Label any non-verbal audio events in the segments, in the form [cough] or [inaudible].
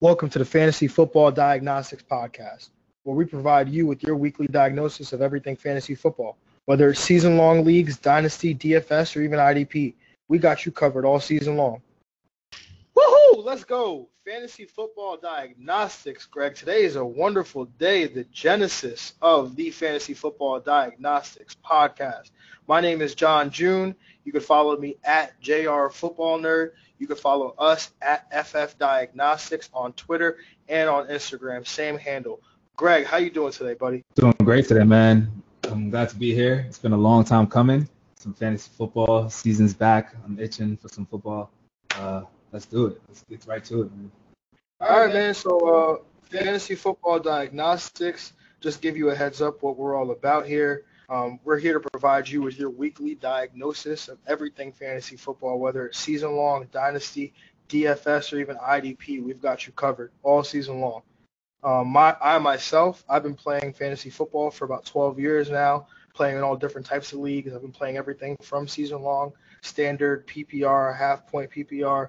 Welcome to the Fantasy Football Diagnostics Podcast, where we provide you with your weekly diagnosis of everything fantasy football. Whether it's season-long leagues, dynasty, DFS, or even IDP, we got you covered all season long. Woohoo! Let's go. Fantasy Football Diagnostics, Greg. Today is a wonderful day, the genesis of the Fantasy Football Diagnostics podcast. My name is John June. You can follow me at JR Football Nerd. You can follow us at FF Diagnostics on Twitter and on Instagram. Same handle. Greg, how you doing today, buddy? Doing great today, man. I'm glad to be here. It's been a long time coming. Some fantasy football season's back. I'm itching for some football. Uh, let's do it. Let's get right to it, man. All right, man. So, uh, fantasy football diagnostics. Just give you a heads up what we're all about here. Um, we're here to provide you with your weekly diagnosis of everything fantasy football, whether it's season long, dynasty, DFS, or even IDP. We've got you covered all season long. Um, my, I myself, I've been playing fantasy football for about 12 years now, playing in all different types of leagues. I've been playing everything from season long, standard, PPR, half point PPR,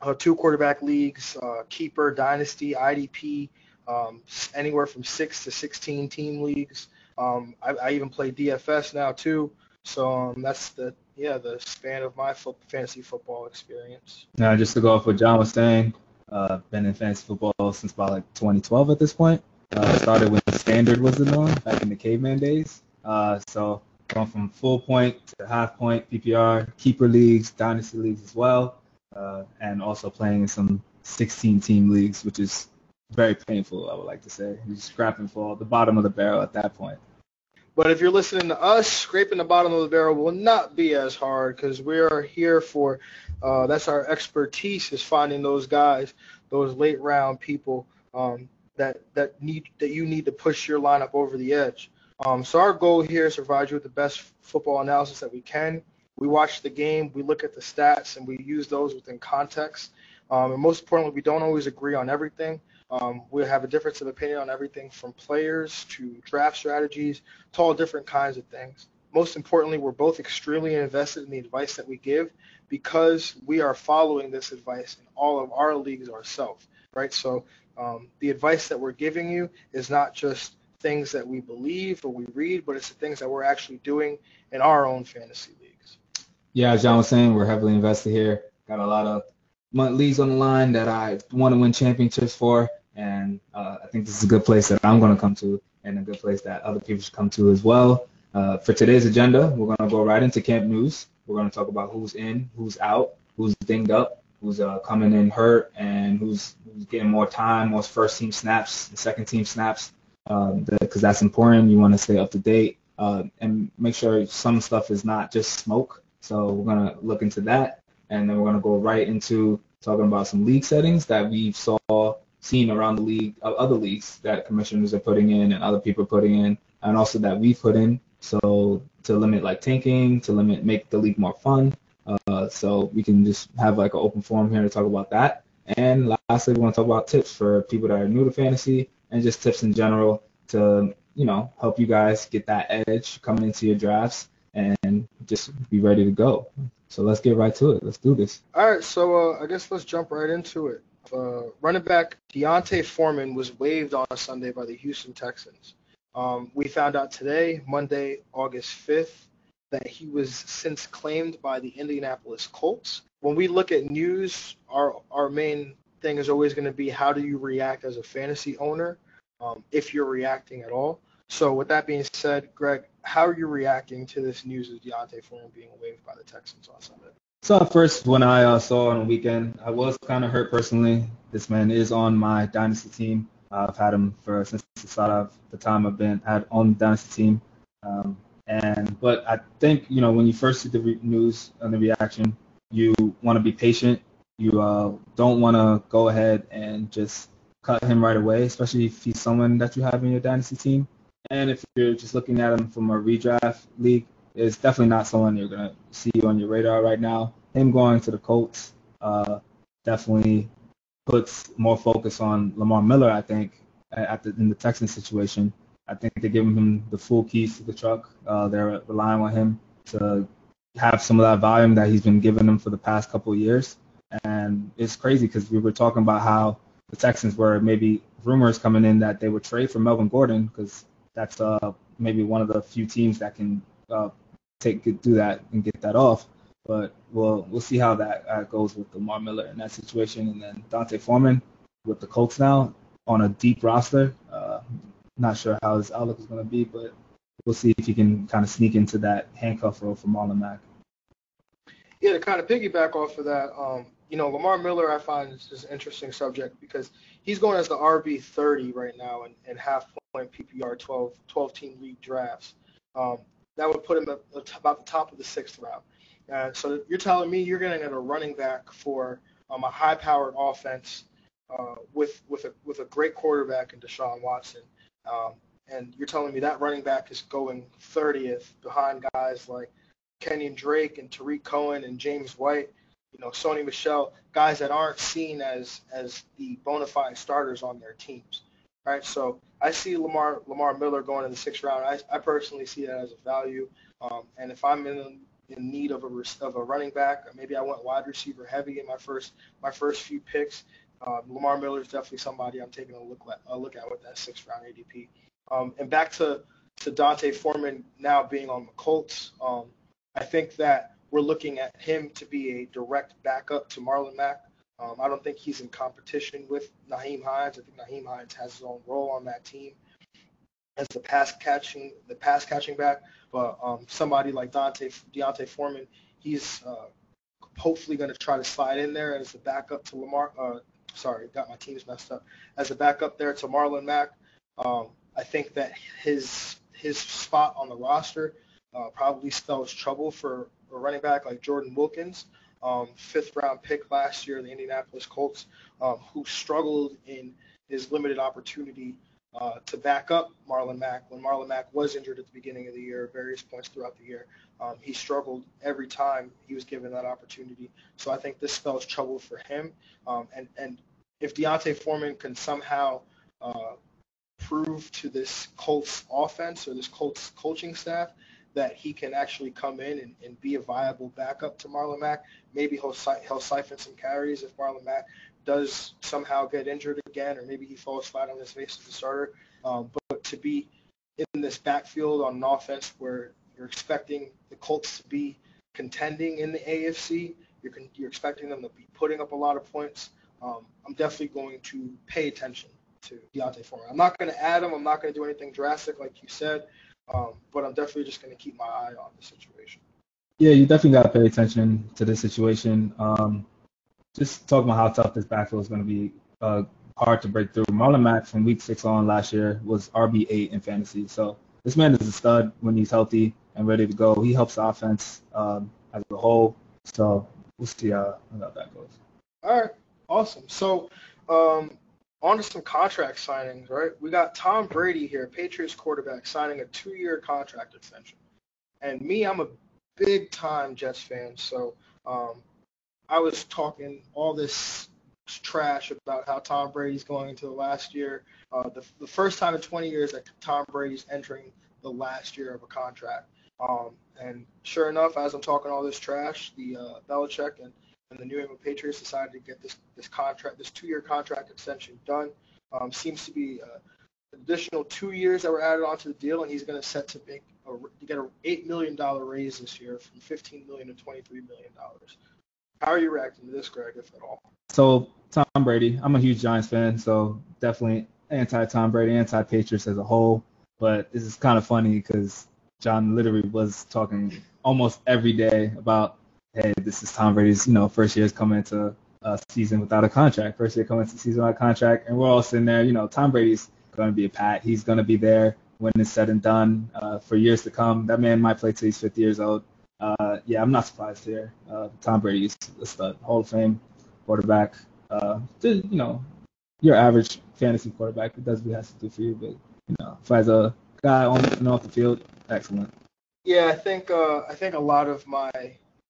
uh, two quarterback leagues, uh, keeper, dynasty, IDP, um, anywhere from six to 16 team leagues. Um, I, I, even play DFS now too. So um, that's the yeah the span of my fo- fantasy football experience. Now, just to go off what John was saying, uh, been in fantasy football since about like 2012 at this point. Uh, started when standard was the norm back in the caveman days. Uh, so going from full point to half point PPR, keeper leagues, dynasty leagues as well, uh, and also playing in some 16 team leagues, which is very painful, I would like to say. You're scrapping for the bottom of the barrel at that point. But if you're listening to us, scraping the bottom of the barrel will not be as hard because we are here for uh, that's our expertise is finding those guys, those late round people um, that that need that you need to push your lineup over the edge. Um, so our goal here is to provide you with the best football analysis that we can. We watch the game, we look at the stats, and we use those within context. Um, and most importantly, we don't always agree on everything. Um, we have a difference of opinion on everything from players to draft strategies to all different kinds of things. Most importantly, we're both extremely invested in the advice that we give because we are following this advice in all of our leagues ourselves, right? So um, the advice that we're giving you is not just things that we believe or we read, but it's the things that we're actually doing in our own fantasy leagues. Yeah, as John was saying, we're heavily invested here. Got a lot of leagues on the line that I want to win championships for and uh, I think this is a good place that I'm going to come to, and a good place that other people should come to as well. Uh, for today's agenda, we're going to go right into camp news. We're going to talk about who's in, who's out, who's dinged up, who's uh, coming in hurt, and who's, who's getting more time, more first team snaps, second team snaps, because um, that's important. You want to stay up to date uh, and make sure some stuff is not just smoke. So we're going to look into that, and then we're going to go right into talking about some league settings that we saw seen around the league, uh, other leagues that commissioners are putting in and other people putting in, and also that we put in. So to limit like tanking, to limit make the league more fun. Uh, so we can just have like an open forum here to talk about that. And lastly, we want to talk about tips for people that are new to fantasy and just tips in general to you know help you guys get that edge coming into your drafts and just be ready to go. So let's get right to it. Let's do this. All right. So uh, I guess let's jump right into it uh, running back D'Onta Foreman was waived on Sunday by the Houston Texans. Um, we found out today, Monday, August 5th, that he was since claimed by the Indianapolis Colts. When we look at news, our our main thing is always going to be how do you react as a fantasy owner, um, if you're reacting at all. So with that being said, Greg, how are you reacting to this news of D'Onta Foreman being waived by the Texans on Sunday? So at first, when I uh, saw on the weekend, I was kind of hurt personally. This man is on my dynasty team. I've had him for since the start of the time I've been had on the dynasty team. Um, and but I think you know when you first see the re- news and the reaction, you want to be patient you uh, don't want to go ahead and just cut him right away, especially if he's someone that you have in your dynasty team. And if you're just looking at him from a redraft league, it's definitely not someone you're gonna see on your radar right now. Him going to the Colts uh, definitely puts more focus on Lamar Miller, I think, at the, in the Texans situation. I think they're giving him the full keys to the truck. Uh, they're relying on him to have some of that volume that he's been giving them for the past couple of years. And it's crazy because we were talking about how the Texans were maybe rumors coming in that they would trade for Melvin Gordon because that's uh, maybe one of the few teams that can uh, take do that and get that off. But we'll we'll see how that uh, goes with the Lamar Miller in that situation, and then D'Onta Foreman with the Colts now on a deep roster. Uh, not sure how his outlook is going to be, but we'll see if he can kind of sneak into that handcuff role for Marlon Mack. Yeah, to kind of piggyback off of that, um, you know, Lamar Miller I find is, is an interesting subject because he's going as the RB 30 right now in, in half point PPR 12 12 team league drafts. Um, that would put him at about the top of the sixth round. Uh, so you're telling me you're going to get a running back for um, a high-powered offense uh, with with a with a great quarterback in Deshaun Watson, um, and you're telling me that running back is going 30th behind guys like Kenyan Drake and Tarik Cohen and James White, you know, Sony Michel, guys that aren't seen as as the bona fide starters on their teams. Right. So I see Lamar Lamar Miller going in the sixth round. I, I personally see that as a value. Um, and if I'm in in need of a of a running back, maybe I went wide receiver heavy in my first my first few picks. Um, Lamar Miller is definitely somebody I'm taking a look at, a look at with that sixth round ADP. Um, and back to to D'Onta Foreman now being on the Colts. Um, I think that we're looking at him to be a direct backup to Marlon Mack. Um, I don't think he's in competition with Nyheim Hines. I think Nyheim Hines has his own role on that team as the pass catching the pass catching back. But um, somebody like Dante D'Onta Foreman, he's uh, hopefully going to try to slide in there as the backup to Lamar. Uh, sorry, got my teams messed up. As a backup there to Marlon Mack, um, I think that his his spot on the roster uh, probably spells trouble for a running back like Jordan Wilkins, um, fifth round pick last year the Indianapolis Colts, um, who struggled in his limited opportunity uh, to back up Marlon Mack when Marlon Mack was injured at the beginning of the year, various points throughout the year. Um, he struggled every time he was given that opportunity. So I think this spells trouble for him. Um, and, and if D'Onta Foreman can somehow uh, prove to this Colts offense or this Colts coaching staff that he can actually come in and, and be a viable backup to Marlon Mack, maybe he'll, he'll siphon some carries if Marlon Mack does somehow get injured again, or maybe he falls flat on his face as a starter. Um, but to be in this backfield on an offense where you're expecting the Colts to be contending in the AFC, you're, you're expecting them to be putting up a lot of points. Um, I'm definitely going to pay attention to D'Onta Foreman. I'm not going to add him. I'm not going to do anything drastic, like you said, um, but I'm definitely just going to keep my eye on the situation. Yeah, you definitely got to pay attention to this situation. Um, just talking about how tough this backfield is going to be. Uh, hard to break through. Marlon Mack from week six on last year was RB8 in fantasy. So this man is a stud when he's healthy and ready to go. He helps the offense um, as a whole. So we'll see how, how that goes. All right, awesome. So um, on to some contract signings, right? We got Tom Brady here, Patriots quarterback, signing a two-year contract extension. And me, I'm a big-time Jets fan, so um, I was talking all this trash about how Tom Brady's going into the last year. Uh, the, the first time in 20 years that Tom Brady's entering the last year of a contract. Um, and sure enough, as I'm talking all this trash, the uh, Belichick and, and the New England Patriots decided to get this this contract, this two-year contract extension done. Um, seems to be uh, additional two years that were added onto the deal, and he's going to set to make a, to get an eight million dollar raise this year from 15 million to 23 million dollars. How are you reacting to this, Greg, if at all? So Tom Brady, I'm a huge Giants fan, so definitely anti Tom Brady, anti Patriots as a whole. But this is kind of funny because John literally was talking almost every day about, hey, this is Tom Brady's, you know, first year coming into a season without a contract, first year coming into season without a contract, and we're all sitting there, you know, Tom Brady's going to be a pat. He's going to be there when it's said and done uh, for years to come. That man might play till he's 50 years old. Uh, yeah, I'm not surprised here. Uh, Tom Brady is a stud, Hall of Fame quarterback. Uh, you know, your average fantasy quarterback. It does what it has to do for you, but you know, if a guy on and off the field, excellent. Yeah, I think uh, I think a lot of my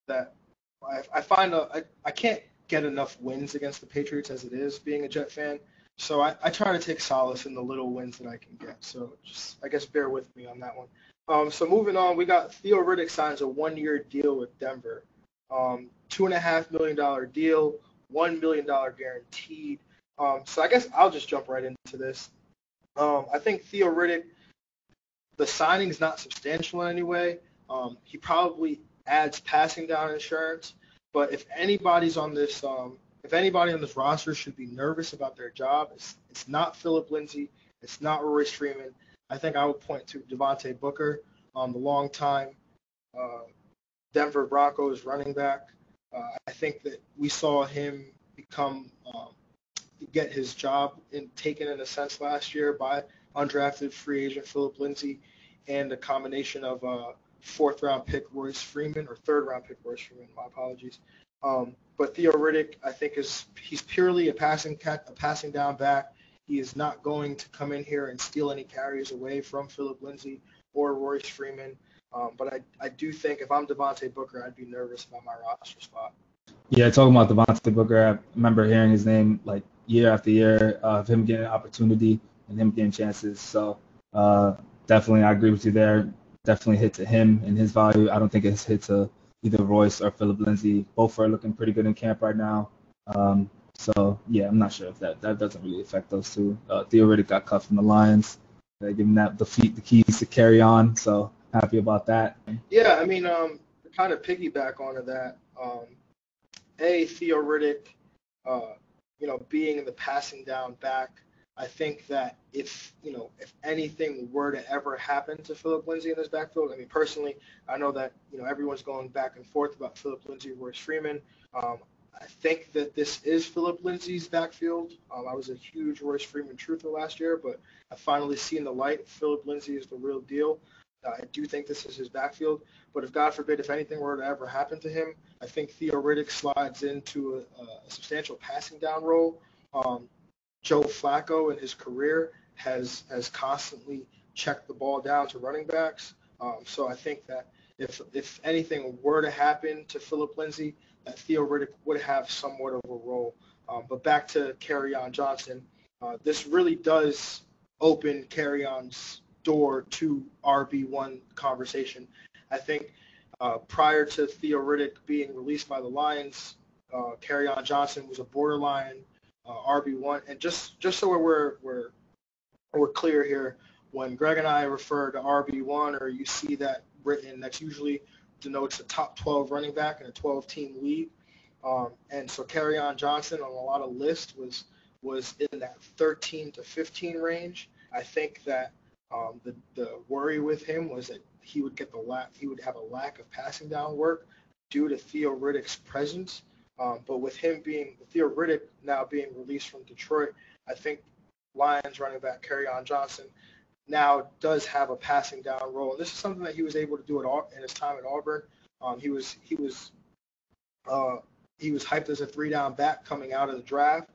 that I, I find a, I, I can't get enough wins against the Patriots as it is being a Jet fan. So I, I try to take solace in the little wins that I can get. So just I guess bear with me on that one. Um, so moving on, we got Theo Riddick signs a one-year deal with Denver, um, two and a half million dollar deal, one million dollar guaranteed. Um, so I guess I'll just jump right into this. Um, I think Theo Riddick, the signing is not substantial in any way. Um, he probably adds passing down insurance, but if anybody's on this, um, if anybody on this roster should be nervous about their job, it's, it's not Phillip Lindsay, it's not Royce Freeman. I think I would point to Devontae Booker, um, the long time uh, Denver Broncos running back. Uh, I think that we saw him become um, get his job in, taken in a sense last year by undrafted free agent Phillip Lindsay and a combination of uh, fourth round pick Royce Freeman or third round pick Royce Freeman. My apologies. Um, but Theo Riddick, I think is he's purely a passing a passing down back. He is not going to come in here and steal any carries away from Phillip Lindsay or Royce Freeman. Um, but I, I do think if I'm Devontae Booker, I'd be nervous about my roster spot. Yeah, talking about Devontae Booker, I remember hearing his name like year after year of him getting opportunity and him getting chances. So uh, definitely, I agree with you there. Definitely hit to him and his value. I don't think it's hit to either Royce or Phillip Lindsay. Both are looking pretty good in camp right now. Um, so yeah, I'm not sure if that that doesn't really affect those two. Uh, Riddick got cut from the Lions. They that the feet, the keys to Kerryon. So happy about that. Yeah, I mean, um, kind of piggyback onto that, um, a Theo Riddick, uh, you know, being the passing down back. I think that if you know if anything were to ever happen to Phillip Lindsay in this backfield, I mean personally, I know that you know everyone's going back and forth about Phillip Lindsay, Royce Freeman. Um, I think that this is Phillip Lindsay's backfield. Um, I was a huge Royce Freeman truther last year, but I've finally seen the light. Phillip Lindsay is the real deal. Uh, I do think this is his backfield, but if God forbid, if anything were to ever happen to him, I think Theo Riddick slides into a, a substantial passing down role. Um, Joe Flacco in his career has has constantly checked the ball down to running backs. Um, so I think that if if anything were to happen to Phillip Lindsay, that Theo Riddick would have somewhat of a role. Um, but back to Kerryon Johnson, uh, this really does open Kerryon's door to RB1 conversation. I think uh, prior to Theo Riddick being released by the Lions, uh, Kerryon Johnson was a borderline uh, RB1. And just just so we're we're we're clear here, when Greg and I refer to RB1 or you see that written, that's usually denotes a top 12 running back in a 12 team league. Um, and so Kerryon Johnson on a lot of lists was was in that 13 to 15 range. I think that um, the the worry with him was that he would get the lack he would have a lack of passing down work due to Theo Riddick's presence. Um, but with him being Theo Riddick now being released from Detroit, I think Lions running back Kerryon Johnson now does have a passing down role. And this is something that he was able to do at in his time at Auburn. Um, he was he was uh, he was hyped as a three down back coming out of the draft.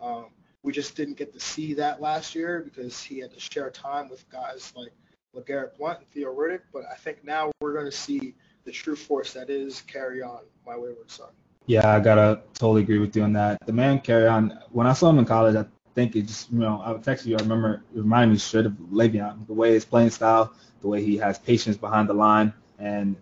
Um, we just didn't get to see that last year because he had to share time with guys like LeGarrette Blunt and Theo Riddick. But I think now we're going to see the true force that is Kerryon, my wayward son. Yeah, I gotta totally agree with you on that. The man Kerryon. When I saw him in college, I think it just you know I texted you. I remember it reminded me straight of Le'Veon, the way his playing style, the way he has patience behind the line, and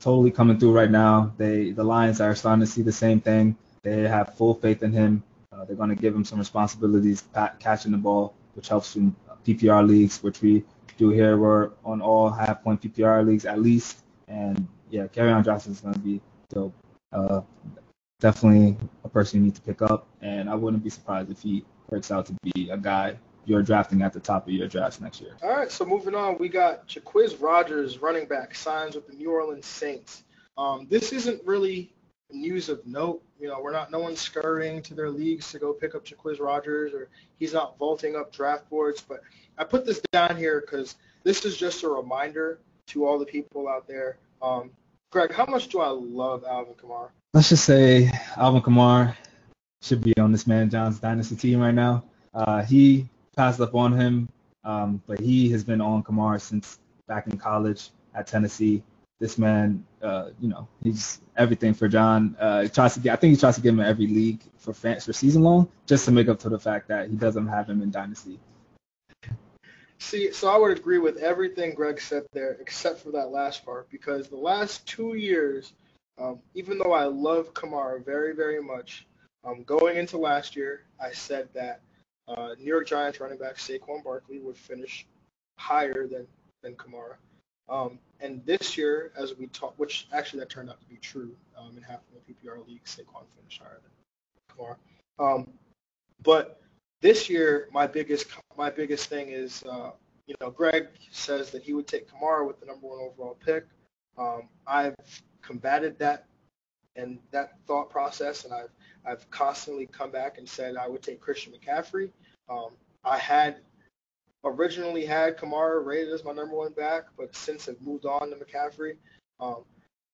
totally coming through right now. They the Lions are starting to see the same thing. They have full faith in him. Uh, they're going to give him some responsibilities catching the ball, which helps in PPR leagues, which we do here. We're on all half point PPR leagues at least, and yeah, Kerryon Johnson is going to be dope. Uh, definitely a person you need to pick up, and I wouldn't be surprised if he works out to be a guy you're drafting at the top of your draft next year. All right, so moving on, we got Jacquizz Rogers, running back, signs with the New Orleans Saints. Um, this isn't really news of note. You know, we're not no one's scurrying to their leagues to go pick up Jacquizz Rogers, or he's not vaulting up draft boards. But I put this down here because this is just a reminder to all the people out there. Um, Greg, how much do I love Alvin Kamara? let's just say Alvin Kamara should be on this man John's dynasty team right now. Uh, he passed up on him, um, but he has been on Kamara since back in college at Tennessee. This man, uh, you know, he's everything for John. Uh, tries to get, I think he tries to get him in every league for fans for season long, just to make up for the fact that he doesn't have him in dynasty. See, so I would agree with everything Greg said there, except for that last part, because the last two years, um, even though I love Kamara very, very much, um, going into last year, I said that uh, New York Giants running back Saquon Barkley would finish higher than than Kamara. Um, and this year, as we talked, which actually that turned out to be true um, in half of the PPR league, Saquon finished higher than Kamara. Um, but this year, my biggest my biggest thing is, uh, you know, Greg says that he would take Kamara with the number one overall pick. Um, I've combated that and that thought process, and I've I've constantly come back and said I would take Christian McCaffrey. Um, I had originally had Kamara rated as my number one back, but since I've moved on to McCaffrey, um,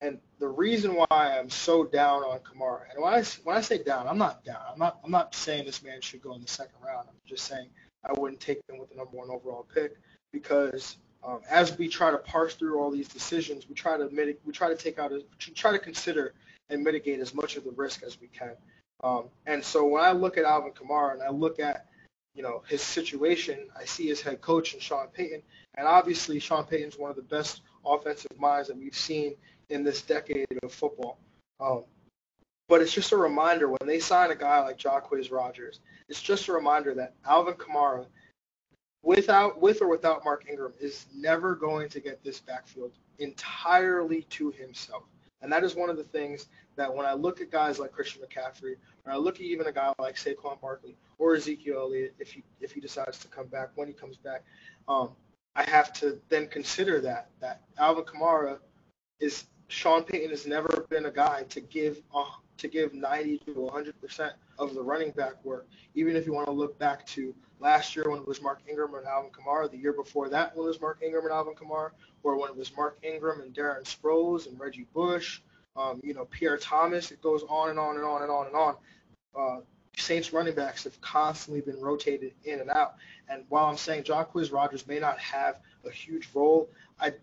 and the reason why I'm so down on Kamara, and when I when I say down, I'm not down. I'm not I'm not saying this man should go in the second round. I'm just saying I wouldn't take him with the number one overall pick because um, as we try to parse through all these decisions, we try to mitigate, we try to take out, a, try to consider and mitigate as much of the risk as we can. Um, and so when I look at Alvin Kamara and I look at you know his situation, I see his head coach and Sean Payton, and obviously Sean Payton's one of the best offensive minds that we've seen in this decade of football. Um, but it's just a reminder when they sign a guy like Jacquizz Rogers, it's just a reminder that Alvin Kamara, without with or without Mark Ingram, is never going to get this backfield entirely to himself. And that is one of the things that when I look at guys like Christian McCaffrey, or I look at even a guy like Saquon Barkley or Ezekiel Elliott, if he if he decides to come back when he comes back, um, I have to then consider that that Alvin Kamara is Sean Payton has never been a guy to give uh, to give 90 to 100 percent of the running back work. Even if you want to look back to last year when it was Mark Ingram and Alvin Kamara, the year before that when it was Mark Ingram and Alvin Kamara, or when it was Mark Ingram and Darren Sproles and Reggie Bush, um, you know, Pierre Thomas. It goes on and on and on and on and on. Uh, Saints running backs have constantly been rotated in and out. And while I'm saying Jacquizz Rogers may not have a huge role, I,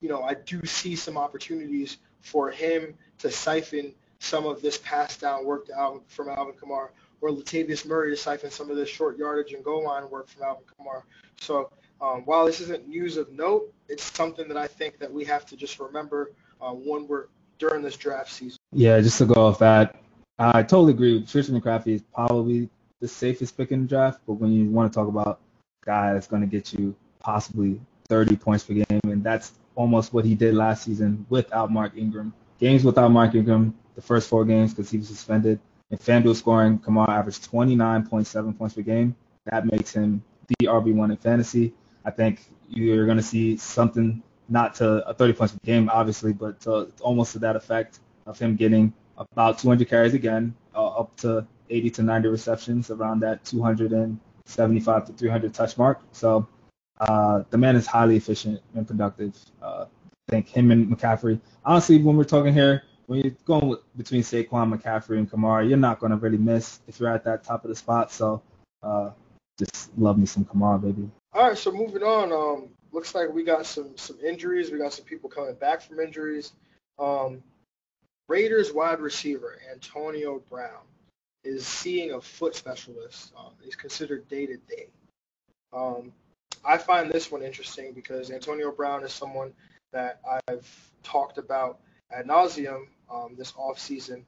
you know, I do see some opportunities for him to siphon some of this pass down work Alvin, from Alvin Kamara, or Latavius Murray to siphon some of this short yardage and goal line work from Alvin Kamara. So um, while this isn't news of note, it's something that I think that we have to just remember uh, when we're during this draft season. Yeah, just to go off that, I totally agree. Christian McCaffrey is probably the safest pick in the draft, but when you want to talk about guy that's going to get you possibly 30 points per game, and that's almost what he did last season without Mark Ingram. Games without Mark Ingram, the first four games because he was suspended. And FanDuel scoring, Kamara averaged 29.7 points per game. That makes him the RB1 in fantasy. I think you're going to see something, not to a 30 points per game, obviously, but to, almost to that effect of him getting about 200 carries again, uh, up to 80 to 90 receptions, around that 275 to 300 touch mark. So uh, the man is highly efficient and productive. Uh, I think him and McCaffrey. Honestly, when we're talking here, when you're going with, between Saquon, McCaffrey, and Kamara, you're not going to really miss if you're at that top of the spot. So uh, just love me some Kamara, baby. All right, so moving on. Um, looks like we got some some injuries. We got some people coming back from injuries. Um, Raiders wide receiver Antonio Brown is seeing a foot specialist. Um, he's considered day to day. I find this one interesting because Antonio Brown is someone that I've talked about ad nauseum um, this offseason.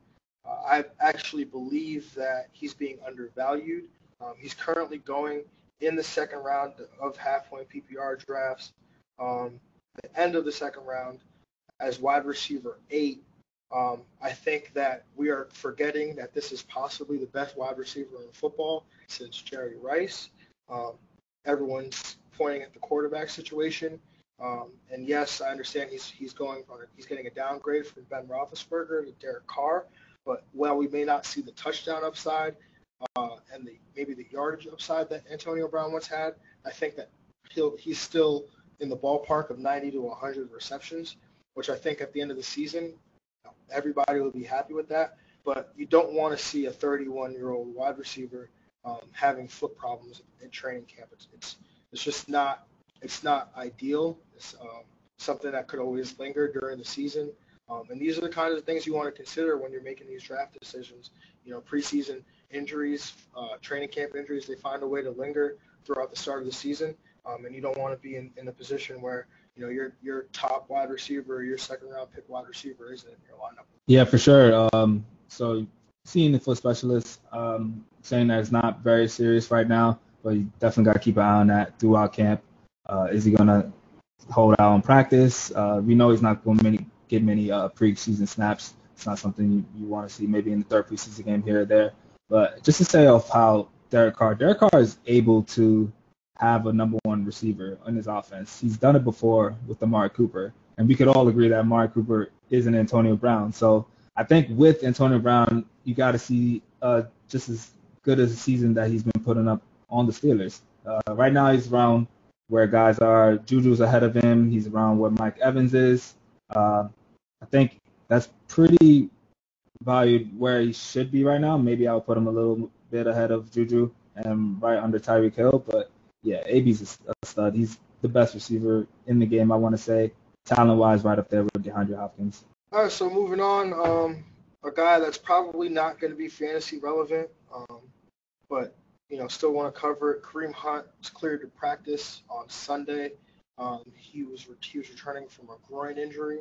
Uh, I actually believe that he's being undervalued. Um, he's currently going in the second round of half point PPR drafts, um, the end of the second round as wide receiver eight. Um, I think that we are forgetting that this is possibly the best wide receiver in football since Jerry Rice. Um, everyone's pointing at the quarterback situation. Um, and yes, I understand he's he's going he's getting a downgrade from Ben Roethlisberger to Derek Carr. But while we may not see the touchdown upside uh, and the maybe the yardage upside that Antonio Brown once had, I think that he'll he's still in the ballpark of 90 to 100 receptions, which I think at the end of the season Everybody will be happy with that, but you don't want to see a 31-year-old wide receiver um, having foot problems in training camp. It's, it's, it's just not it's not ideal. It's um, something that could always linger during the season. Um, and these are the kinds of things you want to consider when you're making these draft decisions. You know, preseason injuries, uh, training camp injuries, they find a way to linger throughout the start of the season. Um, and you don't want to be in, in a position where you know your your top wide receiver, your second round pick wide receiver isn't in your lineup. Yeah, for sure. Um, so seeing the foot specialist um, saying that it's not very serious right now, but you definitely got to keep an eye on that throughout camp. Uh, is he gonna hold out in practice? Uh, we know he's not going to get many uh, preseason snaps. It's not something you, you want to see maybe in the third preseason game here or there. But just to say off how Derek Carr, Derek Carr is able to have a number one receiver in his offense. He's done it before with Amari Cooper, and we could all agree that Amari Cooper isn't Antonio Brown. So I think with Antonio Brown, you got to see uh, just as good as a season that he's been putting up on the Steelers. Uh, right now, he's around where guys are. Juju's ahead of him. He's around where Mike Evans is. Uh, I think that's pretty valued where he should be right now. Maybe I'll put him a little bit ahead of Juju and right under Tyreek Hill. But yeah, AB's a stud. He's the best receiver in the game, I want to say. Talent wise, right up there with DeAndre Hopkins. All right, so moving on. Um, a guy that's probably not going to be fantasy relevant, um, but you know, still want to cover it. Kareem Hunt was cleared to practice on Sunday. Um, he was he was returning from a groin injury.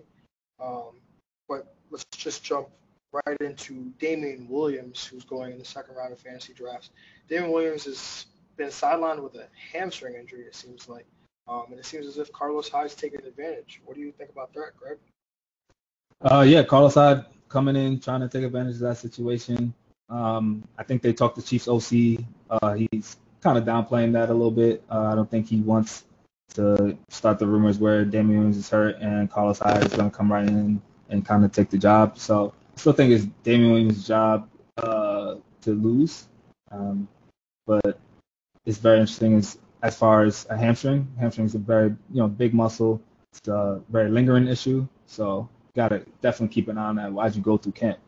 Um, but let's just jump right into Damien Williams, who's going in the second round of fantasy drafts. Damien Williams has been sidelined with a hamstring injury, it seems like. Um, and it seems as if Carlos Hyde's taking advantage. What do you think about that, Greg? Uh, yeah, Carlos Hyde coming in, trying to take advantage of that situation. Um, I think they talked to Chiefs OC. Uh, he's kind of downplaying that a little bit. Uh, I don't think he wants to start the rumors where Damien Williams is hurt and Carlos Hyde is going to come right in and kind of take the job. So I still think it's Damien Williams' job uh, to lose. Um, but it's very interesting as, as far as a hamstring. Hamstring is a very you know big muscle. It's a very lingering issue. So got to definitely keep an eye on that as you go through camp.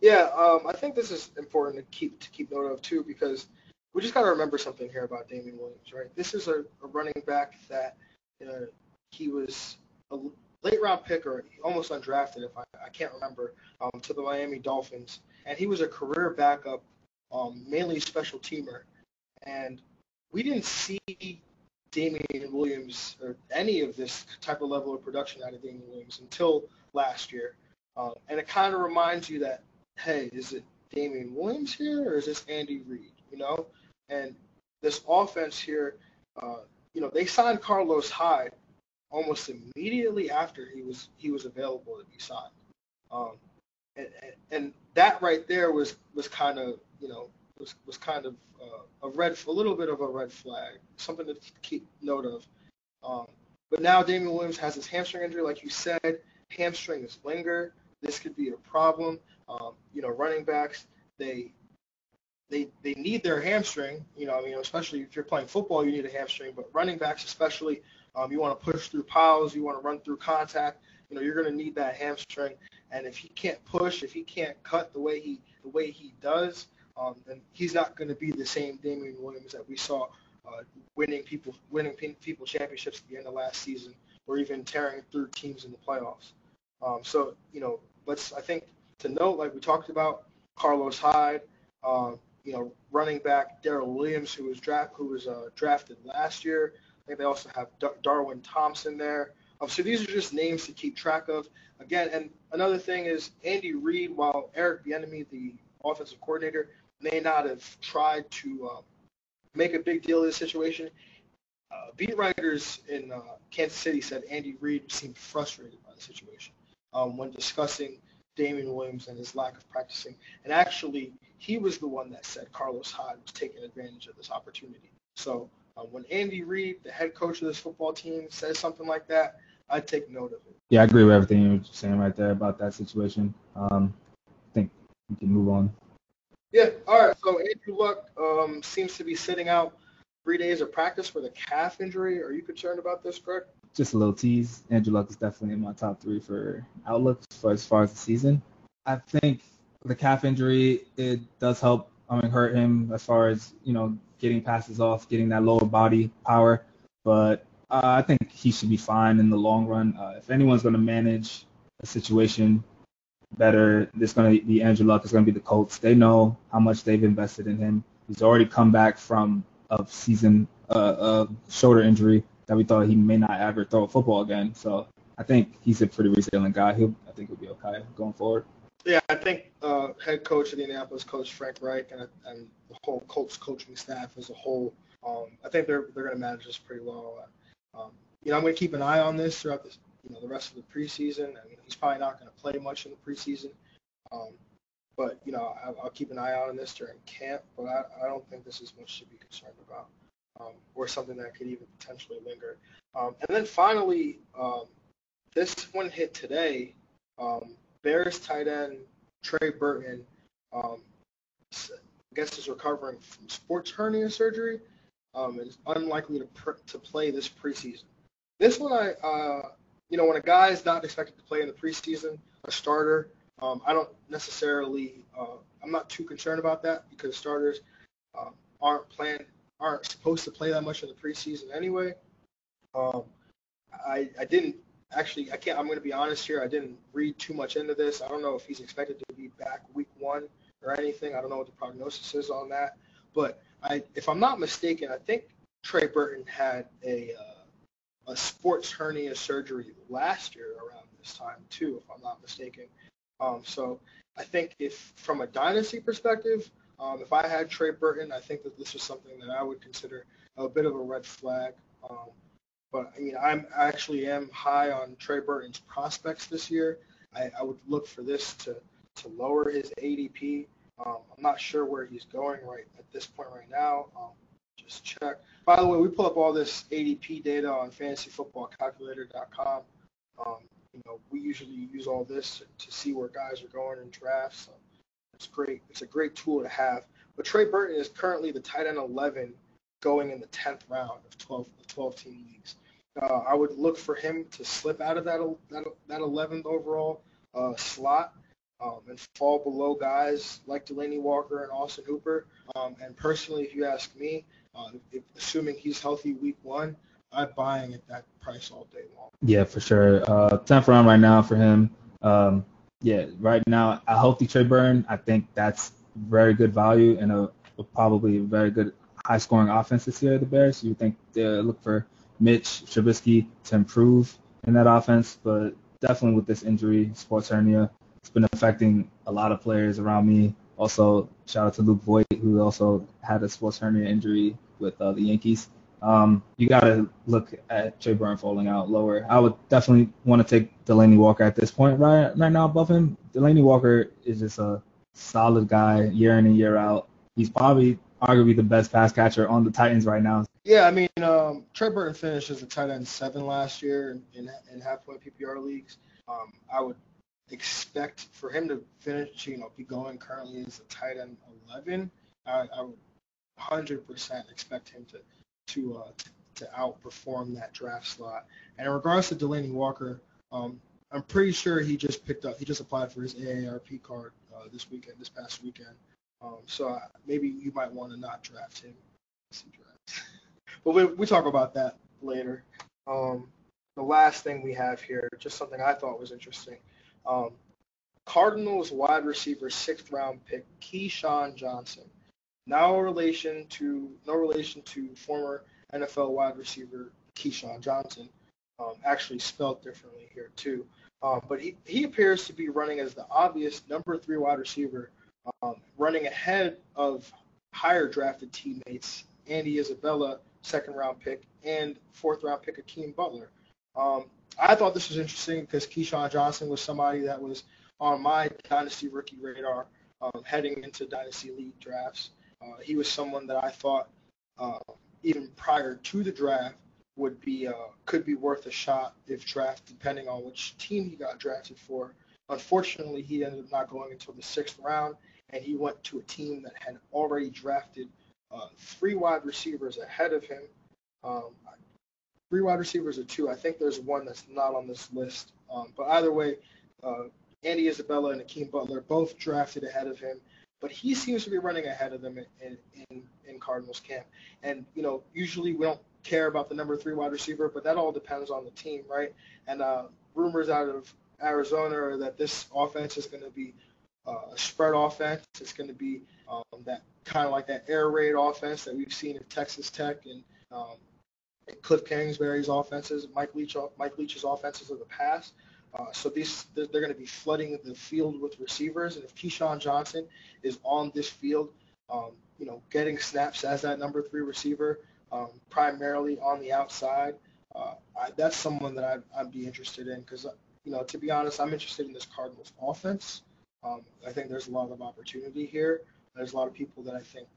Yeah, um, I think this is important to keep to keep note of too because we just got to remember something here about Damien Williams, right? This is a, a running back that uh, he was a late round pick or almost undrafted, if I, I can't remember, um, to the Miami Dolphins, and he was a career backup, um, mainly special teamer, and we didn't see Damien Williams or any of this type of level of production out of Damien Williams until last year. Um, and it kind of reminds you that hey, is it Damien Williams here or is this Andy Reid? You know, and this offense here, uh, you know, they signed Carlos Hyde almost immediately after he was he was available to be signed. Um, and, and, and that right there was was kind of you know was was kind of uh, a red a little bit of a red flag, something to keep note of. Um, but now Damien Williams has his hamstring injury, like you said. Hamstrings linger. This could be a problem. Um, you know, running backs they they they need their hamstring. You know, I mean, especially if you're playing football, you need a hamstring. But running backs, especially, um, you want to push through piles, you want to run through contact. You know, you're going to need that hamstring. And if he can't push, if he can't cut the way he the way he does, um, then he's not going to be the same Damien Williams that we saw uh, winning people winning people championships at the end of last season, or even tearing through teams in the playoffs. Um, so you know, let's I think to note, like we talked about, Carlos Hyde, uh, you know, running back Darrel Williams, who was draft who was uh, drafted last year. I think they also have Darwin Thompson there. Um, so these are just names to keep track of. Again, and another thing is Andy Reid, while Eric Bieniemy, the offensive coordinator, may not have tried to uh, make a big deal of this situation. Uh, beat writers in uh, Kansas City said Andy Reid seemed frustrated by the situation um, when discussing Damien Williams and his lack of practicing. And actually, he was the one that said Carlos Hyde was taking advantage of this opportunity. So uh, when Andy Reid, the head coach of this football team, says something like that, I take note of it. Yeah, I agree with everything you're saying right there about that situation. Um, I think we can move on. Yeah. All right. So Andrew Luck um, seems to be sitting out three days of practice with a calf injury. Are you concerned about this, Greg? Just a little tease. Andrew Luck is definitely in my top three for outlooks for as far as the season. I think the calf injury it does help. I mean, hurt him as far as you know getting passes off, getting that lower body power. But uh, I think he should be fine in the long run. Uh, if anyone's going to manage a situation better, it's going to be Andrew Luck. It's going to be the Colts. They know how much they've invested in him. He's already come back from a season uh, a shoulder injury that we thought he may not ever throw a football again. So I think he's a pretty resilient guy. He'll, I think he'll be okay going forward. Yeah, I think uh, head coach of the Indianapolis coach Frank Reich and, and the whole Colts coaching staff as a whole, um, I think they're they're going to manage this pretty well. Um, you know, I'm going to keep an eye on this throughout this, you know, the rest of the preseason. I mean, he's probably not going to play much in the preseason, um, but you know, I, will keep an eye out on this during camp. But I, I don't think this is much to be concerned about, um, or something that could even potentially linger. Um, and then finally, um, this one hit today. Um, Bears tight end Trey Burton, um, I guess is recovering from sports hernia surgery and is unlikely to pr- to play this preseason. This one, I uh, you know, when a guy is not expected to play in the preseason, a starter, um, I don't necessarily, uh, I'm not too concerned about that because starters um, aren't planned, aren't supposed to play that much in the preseason anyway. Um, I, I didn't actually, I can't. I'm going to be honest here. I didn't read too much into this. I don't know if he's expected to be back week one or anything. I don't know what the prognosis is on that. But I, if I'm not mistaken, I think Trey Burton had a uh, a sports hernia surgery last year around this time too, if I'm not mistaken. Um, so I think if from a dynasty perspective, um, if I had Trey Burton, I think that this is something that I would consider a bit of a red flag. Um, but I mean, I'm actually am high on Trey Burton's prospects this year. I, I would look for this to to lower his ADP. Um, I'm not sure where he's going right at this point right now. Um, just check. By the way, we pull up all this ADP data on FantasyFootballCalculator.com. Um, you know, we usually use all this to see where guys are going in drafts. So it's great. It's a great tool to have. But Trey Burton is currently the tight end 11 going in the 10th round of 12 12 team leagues. Uh, I would look for him to slip out of that that, that 11th overall uh, slot um, and fall below guys like Delanie Walker and Austin Hooper. Um, and personally, if you ask me, uh, if, assuming he's healthy week one, I'm buying at that price all day long. Yeah, for sure. Uh, 10th round right now for him. Um, yeah, right now, a healthy Trey Burn, I think that's very good value and a, a probably very good high scoring offense this year, the Bears. You think they look for Mitch Trubisky to improve in that offense, but definitely with this injury, sports hernia, it's been affecting a lot of players around me. Also, shout out to Luke Voit, who also had a sports hernia injury with uh, the Yankees. Um, you got to look at Trey Burton falling out lower. I would definitely want to take Delanie Walker at this point right right now above him. Delanie Walker is just a solid guy year in and year out. He's probably arguably the best pass catcher on the Titans right now. Yeah, I mean, um, Trey Burton finished as a tight end seven last year in, in, in half point PPR leagues. Um, I would expect for him to finish, you know, be going currently as a tight end 11. I, I would 100% expect him to to uh, to outperform that draft slot. And in regards to Delanie Walker, um, I'm pretty sure he just picked up, he just applied for his AARP card uh, this weekend, this past weekend. Um, so I, maybe you might want to not draft him. [laughs] but we we talk about that later. Um, the last thing we have here, just something I thought was interesting. Um, Cardinals wide receiver sixth round pick KeeSean Johnson. No relation to no relation to former NFL wide receiver Keyshawn Johnson. Um, actually spelled differently here too. Um, but he, he appears to be running as the obvious number three wide receiver um, running ahead of higher drafted teammates Andy Isabella, second round pick, and fourth round pick Hakeem Butler. Um, I thought this was interesting because KeeSean Johnson was somebody that was on my dynasty rookie radar um, heading into dynasty league drafts. Uh, he was someone that I thought uh, even prior to the draft would be uh, could be worth a shot if drafted, depending on which team he got drafted for. Unfortunately, he ended up not going until the sixth round, and he went to a team that had already drafted uh, three wide receivers ahead of him. Um, three wide receivers or two. I think there's one that's not on this list. Um, but either way, uh, Andy Isabella and Hakeem Butler both drafted ahead of him, but he seems to be running ahead of them in, in, in Cardinals camp. And, you know, usually we don't care about the number three wide receiver, but that all depends on the team, right? And uh, rumors out of Arizona are that this offense is going to be uh, a spread offense. It's going to be um, that kind of like that air raid offense that we've seen at Texas Tech and um, Cliff Kingsbury's offenses, Mike Leach, Mike Leach's offenses of the past. Uh, so these they're, they're going to be flooding the field with receivers, and if KeeSean Johnson is on this field, um, you know, getting snaps as that number three receiver, um, primarily on the outside, uh, I, that's someone that I'd, I'd be interested in because, you know, to be honest, I'm interested in this Cardinals offense. Um, I think there's a lot of opportunity here. There's a lot of people that I think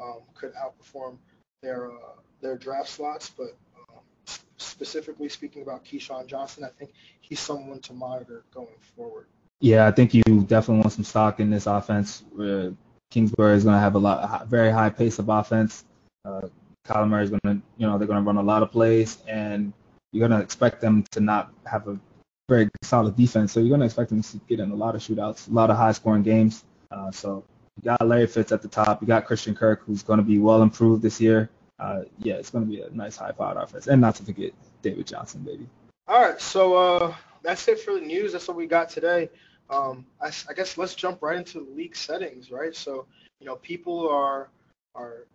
um, could outperform their uh, their draft slots, but specifically speaking about KeeSean Johnson, I think he's someone to monitor going forward. Yeah, I think you definitely want some stock in this offense. Uh, Kingsbury is going to have a lot, very high pace of offense. Uh, Kyler Murray is going to, you know, they're going to run a lot of plays, and you're going to expect them to not have a very solid defense. So you're going to expect them to get in a lot of shootouts, a lot of high-scoring games. Uh, so you got Larry Fitz at the top. You got Christian Kirk, who's going to be well improved this year uh, yeah, it's going to be a nice high-powered offense, and not to forget David Johnson, baby. All right, so uh, that's it for the news. That's what we got today. Um, I, I, guess let's jump right into the league settings, right? So, you know, people are are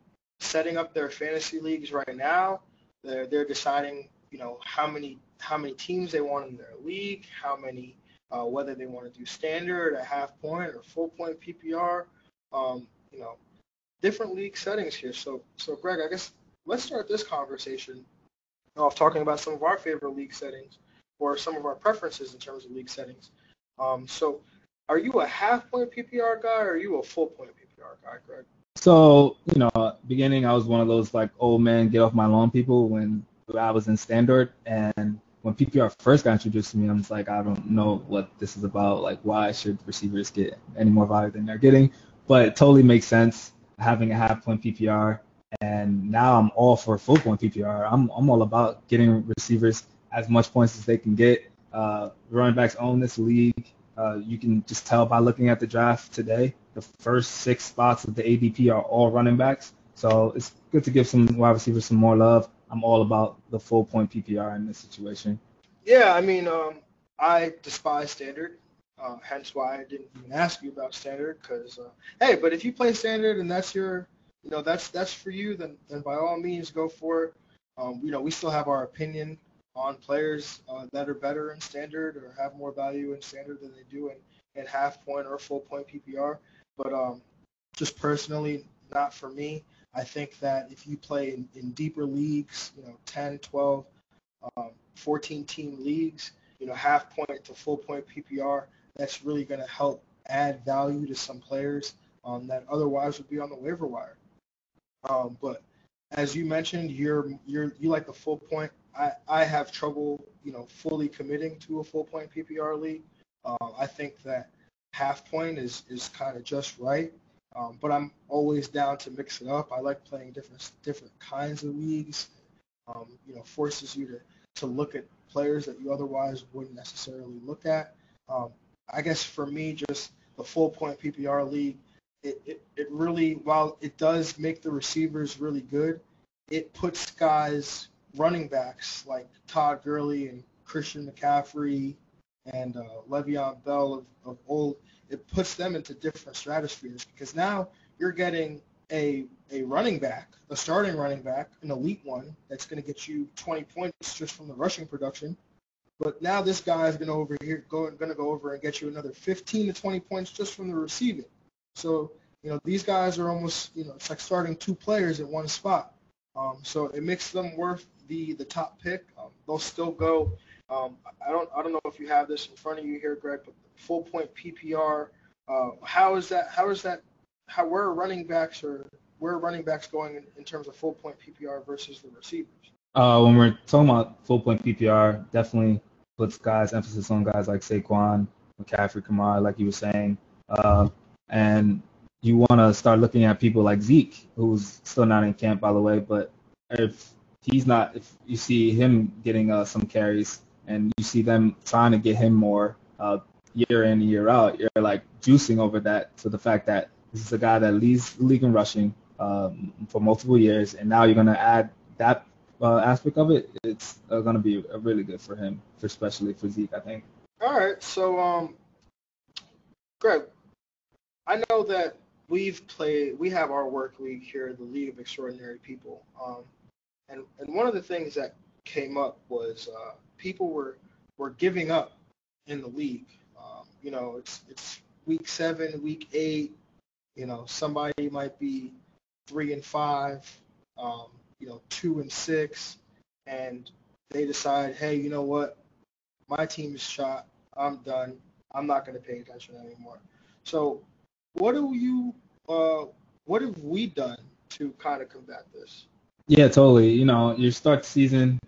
setting up their fantasy leagues right now. They're they're deciding, you know, how many how many teams they want in their league, how many, uh, whether they want to do standard, a half point, or full point PPR. Um, you know, different league settings here. So, so Greg, I guess let's start this conversation off talking about some of our favorite league settings or some of our preferences in terms of league settings. Um, so, are you a half point PPR guy or are you a full point PPR guy, Greg? So, you know, beginning I was one of those like old man get off my lawn people when I was in standard and when PPR first got introduced to me, I'm just like, I don't know what this is about. Like, why should receivers get any more value than they're getting? But it totally makes sense having a half point PPR, and now I'm all for full point PPR. I'm I'm all about getting receivers as much points as they can get. Uh, running backs own this league. Uh, you can just tell by looking at the draft today. The first six spots of the ADP are all running backs, so it's good to give some wide receivers some more love. I'm all about the full point PPR in this situation. Yeah, I mean, um, I despise standard. Uh, hence why I didn't even ask you about standard because uh, hey, but if you play standard and that's your, you know, that's that's for you, then then by all means go for it. Um, you know, we still have our opinion on players uh, that are better in standard or have more value in standard than they do in, in half point or full point PPR. But um, just personally, not for me. I think that if you play in, in deeper leagues, you know, 10, 12, um, 14 team leagues, you know, half point to full point PPR, that's really going to help add value to some players um, that otherwise would be on the waiver wire. Um, but as you mentioned, you're you're you like the full point. I, I have trouble, you know, fully committing to a full point PPR league. Um, I think that half point is is kind of just right. Um, but I'm always down to mix it up. I like playing different different kinds of leagues. Um, you know, forces you to to look at players that you otherwise wouldn't necessarily look at. Um, I guess for me, just the full point PPR league, it, it, it really, while it does make the receivers really good, it puts guys, running backs like Todd Gurley and Christian McCaffrey and uh, Le'Veon Bell of, of old, it puts them into different stratospheres because now you're getting a a running back, a starting running back, an elite one that's going to get you 20 points just from the rushing production, but now this guy is going to over here going going to go over and get you another 15 to 20 points just from the receiving. So you know these guys are almost you know it's like starting two players at one spot. Um, so it makes them worth the the top pick. Um, they'll still go. Um, I don't I don't know if you have this in front of you here, Greg, but full point PPR. Uh, how is that? How is that? How where are running backs or where are running backs going in, in terms of full point PPR versus the receivers? Uh, when we're talking about full point PPR, definitely puts guys emphasis on guys like Saquon, McCaffrey, Kamara, like you were saying, uh, and you want to start looking at people like Zeke, who's still not in camp by the way, but if he's not. If you see him getting uh, some carries, and you see them trying to get him more uh, year in and year out, you're like juicing over that to the fact that this is a guy that leads the league in rushing um, for multiple years, and now you're gonna add that uh, aspect of it. It's uh, gonna be really good for him, for especially for Zeke, I think. All right, so um, Greg, I know that we've played, we have our work league here, the League of Extraordinary People, um, and and one of the things that came up was uh, people were were giving up in the league. Um, you know, it's it's week seven, week eight. You know, somebody might be three and five, um, you know, two and six, and they decide, hey, you know what, my team is shot. I'm done. I'm not going to pay attention anymore. So, what do you, uh, what have we done to kind of combat this? Yeah, totally. You know, you start the season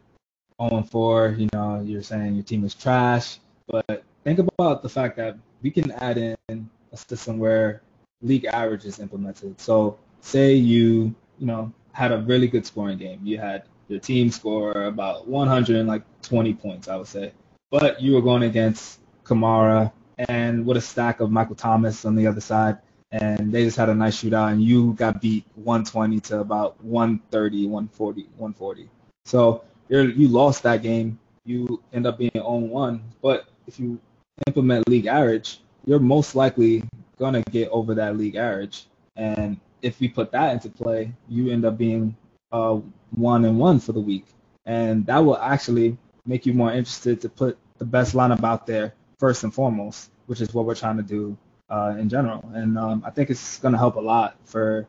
0 4. You know, you're saying your team is trash, but think about the fact that we can add in a system where league average is implemented. So, say you, you know, had a really good scoring game. You had your team score about 120 points, I would say, but you were going against Kamara and with a stack of Michael Thomas on the other side, and they just had a nice shootout, and you got beat 120 to about 130, 140, 140. So you lost that game. You end up being oh on one, but if you implement league average, you're most likely gonna get over that league average. And if we put that into play, you end up being uh, one and one for the week, and that will actually make you more interested to put the best lineup out there first and foremost, which is what we're trying to do uh, in general. And um, I think it's going to help a lot for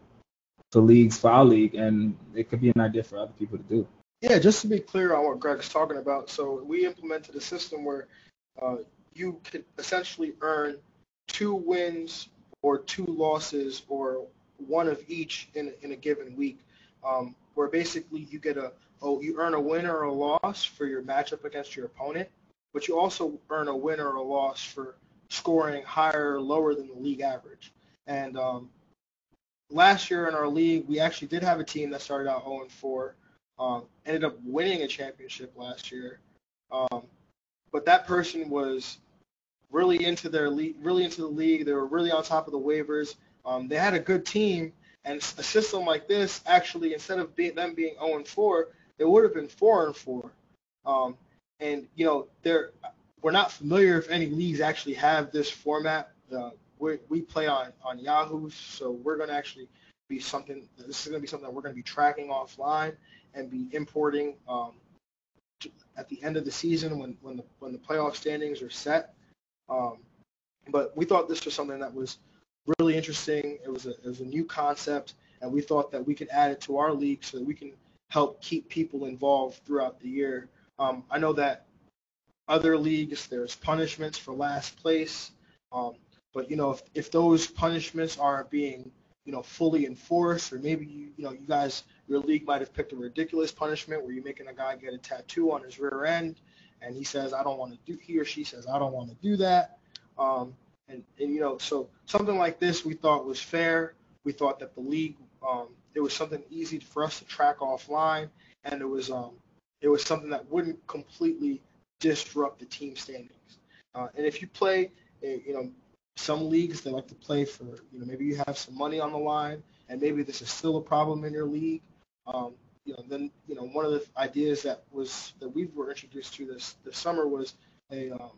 for leagues, for our league, and it could be an idea for other people to do. Yeah, just to be clear on what Greg's talking about, so we implemented a system where uh, you could essentially earn two wins or two losses or one of each in, in a given week, um, where basically you get a oh you earn a win or a loss for your matchup against your opponent, but you also earn a win or a loss for scoring higher or lower than the league average. And um, last year in our league, we actually did have a team that started out 0 4, um, ended up winning a championship last year. Um, but that person was really into their league, really into the league. They were really on top of the waivers. Um, they had a good team, and a system like this actually, instead of being, them being 0 4, they would have been 4 and 4. Um, and you know, they're we're not familiar if any leagues actually have this format. Uh, we, we play on on Yahoo, so we're going to actually be something. This is going to be something that we're going to be tracking offline and be importing um, to, at the end of the season when when the when the playoff standings are set. Um, but we thought this was something that was really interesting. It was a it was a new concept, and we thought that we could add it to our league so that we can help keep people involved throughout the year. Um, I know that other leagues there's punishments for last place, um, but you know if, if those punishments aren't being you know fully enforced, or maybe you you know you guys your league might have picked a ridiculous punishment where you're making a guy get a tattoo on his rear end, and he says I don't want to do he or she says I don't want to do that. Um, and, and you know, so something like this we thought was fair. We thought that the league, um, it was something easy for us to track offline, and it was um, it was something that wouldn't completely disrupt the team standings. Uh, and if you play, eh, you know, some leagues they like to play for, you know, maybe you have some money on the line, and maybe this is still a problem in your league. Um, you know, then you know one of the ideas that was that we were introduced to this this summer was a, um,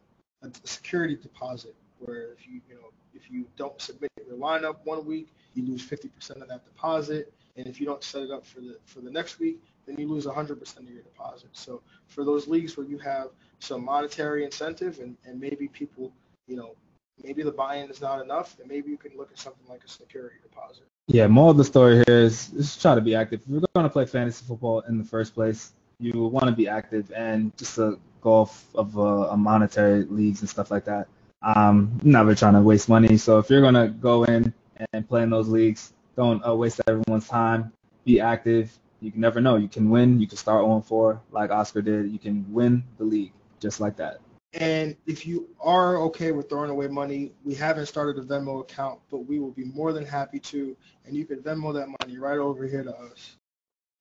a security deposit where if you you know if you don't submit your lineup one week, you lose 50% of that deposit, and if you don't set it up for the for the next week, then you lose 100% of your deposit. So for those leagues where you have some monetary incentive and, and maybe people, you know, maybe the buy-in is not enough, then maybe you can look at something like a security deposit. Yeah, more of the story here is just try to be active. If you're going to play fantasy football in the first place, you want to be active and just to golf of uh, a monetary leagues and stuff like that um, never trying to waste money. So if you're gonna go in and play in those leagues, don't uh, waste everyone's time. Be active. You can never know. You can win. You can start 0-4 like Oscar did. You can win the league just like that. And if you are okay with throwing away money, we haven't started a Venmo account, but we will be more than happy to. And you can Venmo that money right over here to us.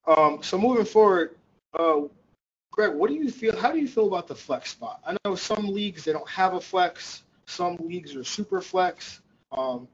Um, so moving forward, uh, Greg, what do you feel? How do you feel about the flex spot? I know some leagues they don't have a flex. Some leagues are super flex. Um,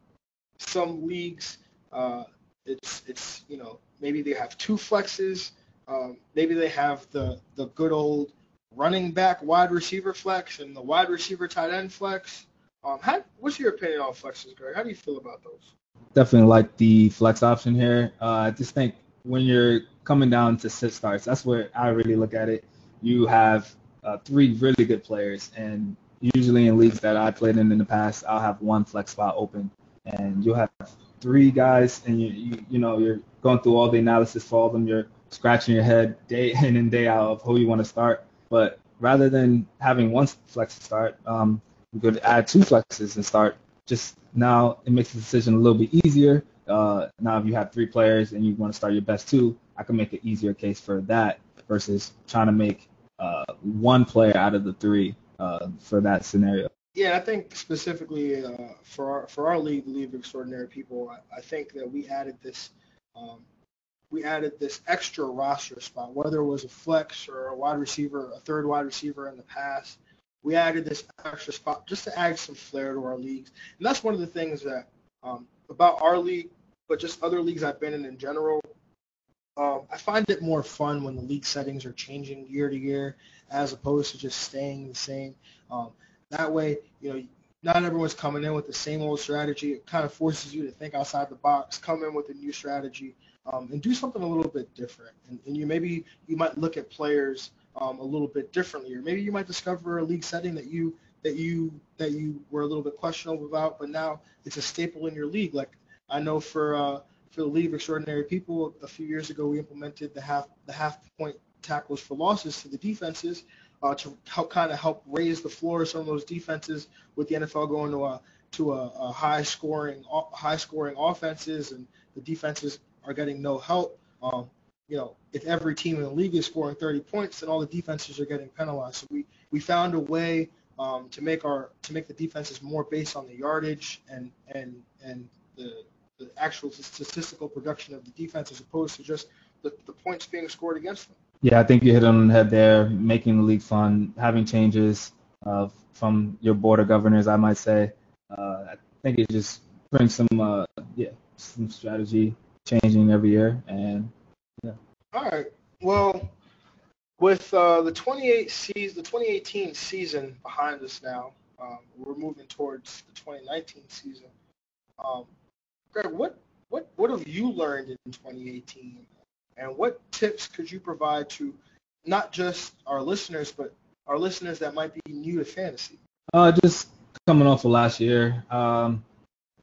some leagues, uh, it's it's you know maybe they have two flexes. Um, maybe they have the the good old running back wide receiver flex and the wide receiver tight end flex. Um, how, what's your opinion on flexes, Greg? How do you feel about those? Definitely like the flex option here. Uh, I just think when you're coming down to sit starts, that's where I really look at it. You have uh, three really good players, and usually in leagues that I played in in the past, I'll have one flex spot open, and you'll have three guys, and you you, you know you're going through all the analysis for all of them. You're scratching your head day [laughs] in and day out of who you want to start. But rather than having one flex to start, um, you could add two flexes and start. Just now, it makes the decision a little bit easier. Uh, now, if you have three players and you want to start your best two, I can make an easier case for that versus trying to make uh, one player out of the three uh, for that scenario. Yeah, I think specifically uh, for our for our league, the League of Extraordinary People, I, I think that we added this um, we added this extra roster spot, whether it was a flex or a wide receiver, a third wide receiver in the past. We added this extra spot just to add some flair to our leagues, and that's one of the things that um, about our league, but just other leagues I've been in in general. Um, I find it more fun when the league settings are changing year to year, as opposed to just staying the same. Um, that way, you know, not everyone's coming in with the same old strategy. It kind of forces you to think outside the box, come in with a new strategy, um, and do something a little bit different. And, and you maybe you might look at players um, a little bit differently, or maybe you might discover a league setting that you that you that you were a little bit questionable about, but now it's a staple in your league. Like I know for uh, for the League of Extraordinary People, a few years ago we implemented the half the half point tackles for losses to the defenses uh, to help kind of help raise the floor of some of those defenses with the NFL going to a to a, a high scoring high scoring offenses and the defenses are getting no help. Um, you know, if every team in the league is scoring 30 points, then all the defenses are getting penalized. So we, we found a way um, to make our to make the defenses more based on the yardage and and and the, the actual statistical production of the defense as opposed to just the, the points being scored against them. Yeah, I think you hit on the head there, making the league fun, having changes uh, from your board of governors, I might say. Uh, I think it just brings some, uh, yeah, some strategy changing every year, and yeah. All right. Well, with uh, the 28 season, the 2018 season behind us now, um, we're moving towards the 2019 season. Um, Greg, what what what have you learned in 2018, and what tips could you provide to not just our listeners, but our listeners that might be new to fantasy? Uh, just coming off of last year, um,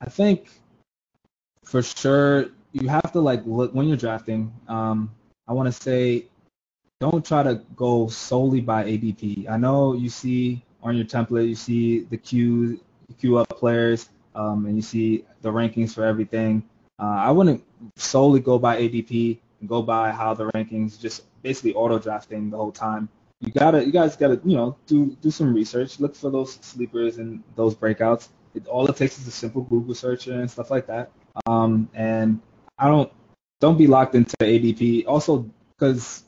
I think for sure you have to like look when you're drafting. Um, I want to say don't try to go solely by ADP. I know you see on your template you see the queue queue up players um, and you see the rankings for everything. Uh, I wouldn't solely go by ADP and go by how the rankings just basically auto drafting the whole time. You gotta you guys gotta you know do do some research, look for those sleepers and those breakouts. It, all it takes is a simple Google search and stuff like that. Um, and I don't don't be locked into ADP. Also, because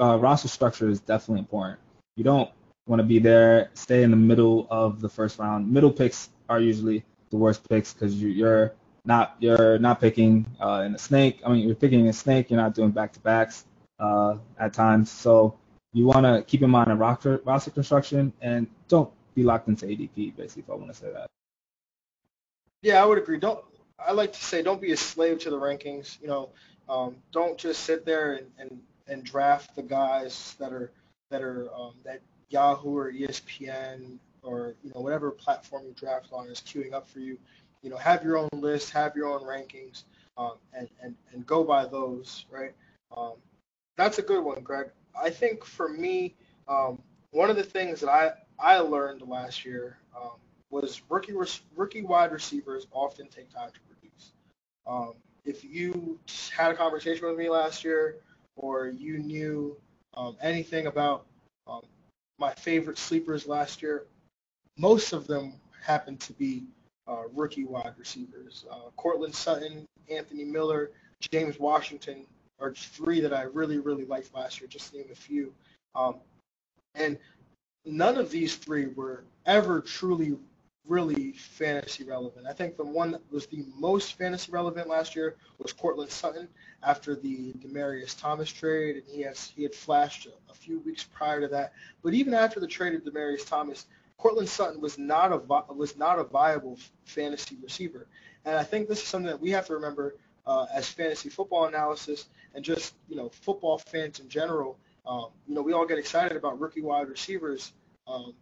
uh, roster structure is definitely important. You don't want to be there, stay in the middle of the first round. Middle picks are usually the worst picks because you, are not you're not picking uh, in a snake. I mean, you're picking a snake. You're not doing back to backs uh, at times. So you want to keep in mind a roster roster construction and don't be locked into ADP. Basically, if I want to say that. Yeah, I would agree. Don't I like to say don't be a slave to the rankings. You know, um, don't just sit there and, and, and draft the guys that are that are um, that Yahoo or ESPN or you know whatever platform you draft on is queuing up for you. You know, have your own list, have your own rankings, um, and, and and go by those. Right. Um, that's a good one, Greg. I think for me, um, one of the things that I I learned last year um, was rookie rookie wide receivers often take time to produce. um, if you had a conversation with me last year or you knew um, anything about my favorite sleepers last year, most of them happened to be uh, rookie wide receivers. Uh, Courtland Sutton, Anthony Miller, James Washington, are three that I really, really liked last year, just to name a few. Um, and none of these three were ever truly, really fantasy relevant. I think the one that was the most fantasy relevant last year was Courtland Sutton after the Demaryius Thomas trade, and he has he had flashed a, a few weeks prior to that. But even after the trade of Demaryius Thomas, Courtland Sutton was not a was not a viable fantasy receiver. And I think this is something that we have to remember uh, as fantasy football analysis and just you know football fans in general. Um, you know, we all get excited about rookie wide receivers, um,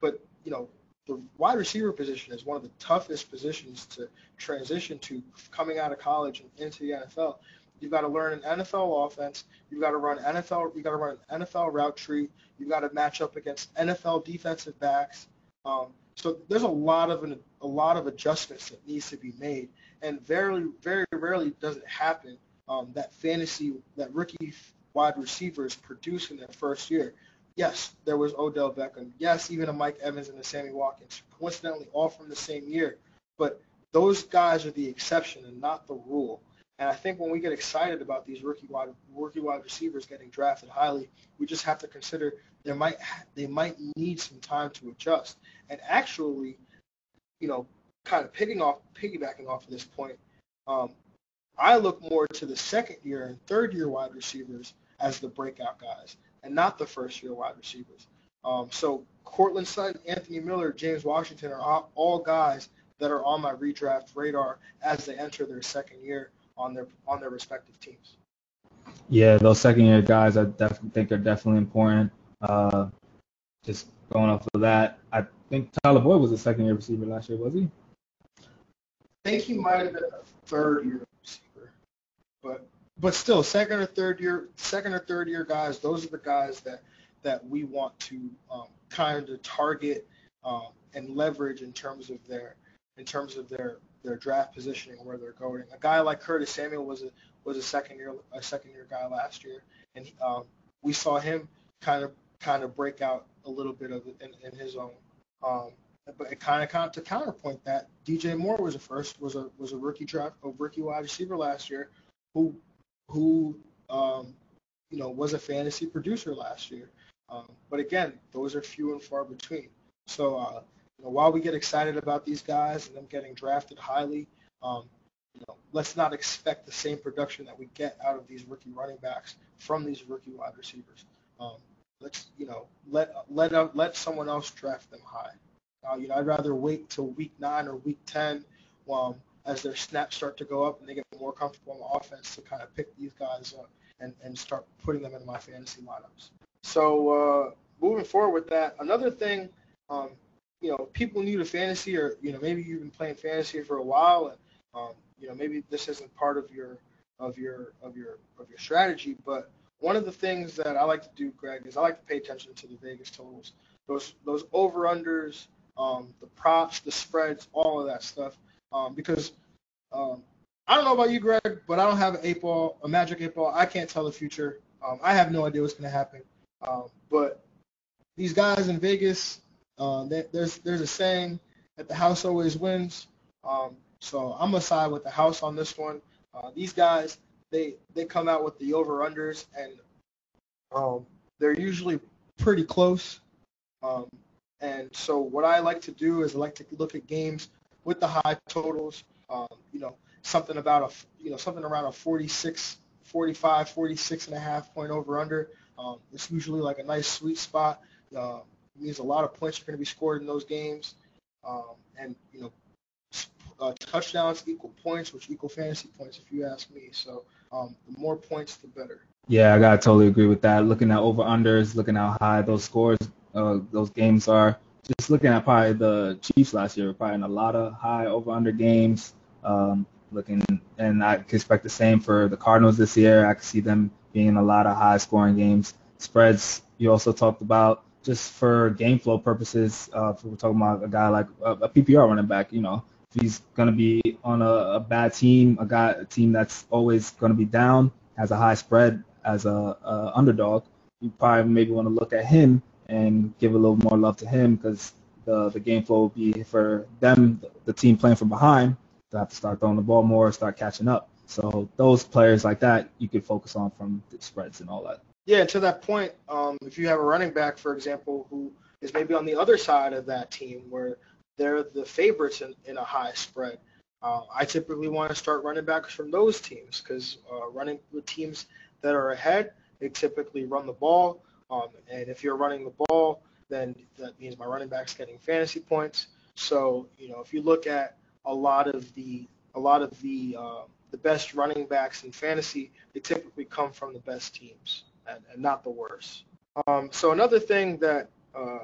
but you know, the wide receiver position is one of the toughest positions to transition to coming out of college and into the NFL. You've got to learn an NFL offense. You've got to run NFL. You've got to run an NFL route tree. You've got to match up against NFL defensive backs. Um, so there's a lot of an, a lot of adjustments that needs to be made, and very very rarely does it happen um, that fantasy that rookie wide receivers produce in their first year. Yes, there was Odell Beckham. Yes, even a Mike Evans and a Sammy Watkins. Coincidentally, all from the same year. But those guys are the exception and not the rule. And I think when we get excited about these rookie wide rookie wide receivers getting drafted highly, we just have to consider they might they might need some time to adjust. And actually, you know, kind of picking off piggybacking off of this point, um, I look more to the second year and third year wide receivers as the breakout guys, and not the first year wide receivers. Um, so Courtland Sutton, Anthony Miller, James Washington are all, all guys that are on my redraft radar as they enter their second year on their on their respective teams. Yeah, those second year guys I definitely think are definitely important. Uh, just going off of that, I think Tyler Boyd was a second year receiver last year, was he? I think he might have been a third year receiver, but but still, second or third year, second or third year guys, those are the guys that that we want to um, kind of target um, and leverage in terms of their in terms of their their draft positioning where they're going. A guy like Curtis Samuel was a was a second year a second year guy last year, and um, we saw him kind of kind of break out a little bit of in, in his own. Um, but it kind of, kind of to counterpoint that, DJ Moore was a first was a was a rookie draft a rookie wide receiver last year, who who um, you know was a fantasy producer last year. Um, but again, those are few and far between. So uh, you know, while we get excited about these guys and them getting drafted highly, um, you know, let's not expect the same production that we get out of these rookie running backs from these rookie wide receivers. Um, let's you know let let uh, let someone else draft them high. Uh, you know, I'd rather wait till week nine or week ten, um, as their snaps start to go up and they get more comfortable on the offense to kind of pick these guys up and and start putting them into my fantasy lineups. So uh, moving forward with that, another thing um, you know, people new to fantasy or, you know, maybe you've been playing fantasy for a while and, um, you know, maybe this isn't part of your, of your, of your, of your strategy, but one of the things that I like to do, Greg, is I like to pay attention to the Vegas totals, those, those over unders, um, the props, the spreads, all of that stuff, um, because, um, I don't know about you, Greg, but I don't have an eight ball, a magic eight ball. I can't tell the future. Um, I have no idea what's going to happen. Um, but these guys in Vegas, uh, there's there's a saying that the house always wins. Um, so I'm gonna side with the house on this one. Uh, these guys, they they come out with the over unders and um, they're usually pretty close. Um, and so what I like to do is I like to look at games with the high totals. Um, you know, something about a you know something around a 46, 45, 46 and a half point over under. Um, it's usually like a nice sweet spot. Uh, means a lot of points are going to be scored in those games, um, and you know, uh, touchdowns equal points, which equal fantasy points, if you ask me. So um, the more points, the better. Yeah, I gotta totally agree with that. Looking at over unders, looking how high those scores, uh, those games are. Just looking at probably the Chiefs last year, probably in a lot of high over under games. Um, looking, and I expect the same for the Cardinals this year. I can see them being in a lot of high scoring games. Spreads you also talked about just for game flow purposes, uh, if we're talking about a guy like a, a PPR running back, you know, if he's going to be on a, a, bad team, a guy, a team that's always going to be down, has a high spread as a, a underdog, you probably maybe want to look at him and give a little more love to him because the the game flow will be for them, the team playing from behind, to have to start throwing the ball more, start catching up. So those players like that you could focus on from the spreads and all that. Yeah, and to that point, um, if you have a running back, for example, who is maybe on the other side of that team where they're the favorites in, in a high spread, uh, I typically want to start running backs from those teams because uh, running with teams that are ahead, they typically run the ball. Um, and if you're running the ball, then that means my running back's getting fantasy points. So you know, if you look at a lot of the a lot of the uh, the best running backs in fantasy, they typically come from the best teams and, and not the worst. Um, so another thing that uh,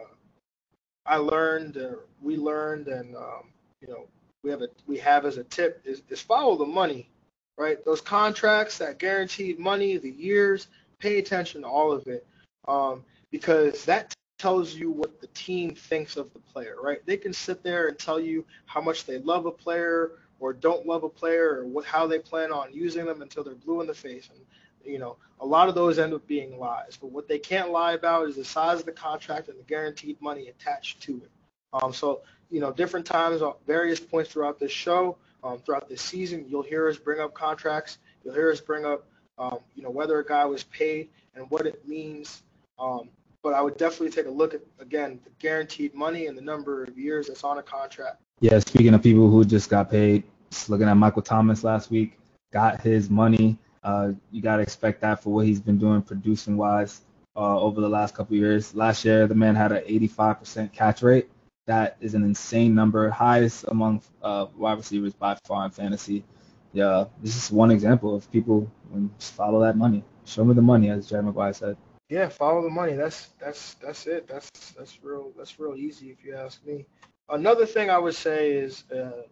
I learned, uh, we learned, and um, you know, we have a we have as a tip is, is follow the money, right? Those contracts, that guaranteed money, the years, pay attention to all of it, um, because that tells you what the team thinks of the player, right? They can sit there and tell you how much they love a player or don't love a player or what, how they plan on using them until they're blue in the face. And you know, a lot of those end up being lies. But what they can't lie about is the size of the contract and the guaranteed money attached to it. Um, so, you know, different times, uh, various points throughout this show, um, throughout this season, you'll hear us bring up contracts. You'll hear us bring up, um, you know, whether a guy was paid and what it means. Um, but I would definitely take a look at, again, the guaranteed money and the number of years that's on a contract. Yeah, speaking of people who just got paid, looking at Michael Thomas last week, got his money uh, you got to expect that for what he's been doing producing wise uh, over the last couple years. Last year, the man had an 85% catch rate. That is an insane number, highest among uh, wide receivers by far in fantasy. Yeah, this is one example of people when just follow that money. Show me the money, as Jerry Maguire said. Yeah, follow the money. That's that's that's it. That's that's real. That's real easy if you ask me. Another thing I would say is, uh,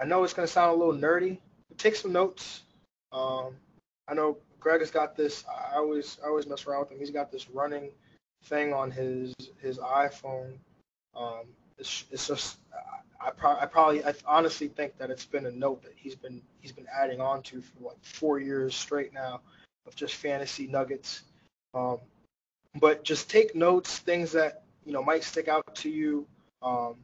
I know it's gonna sound a little nerdy, but take some notes um, I know Greg has got this. I always I always mess around with him. He's got this running thing on his his iPhone. Um, it's, it's just I, pro- I probably I honestly think that it's been a note that he's been he's been adding on to for like four years straight now of just fantasy nuggets. Um, but just take notes, things that you know might stick out to you. Um,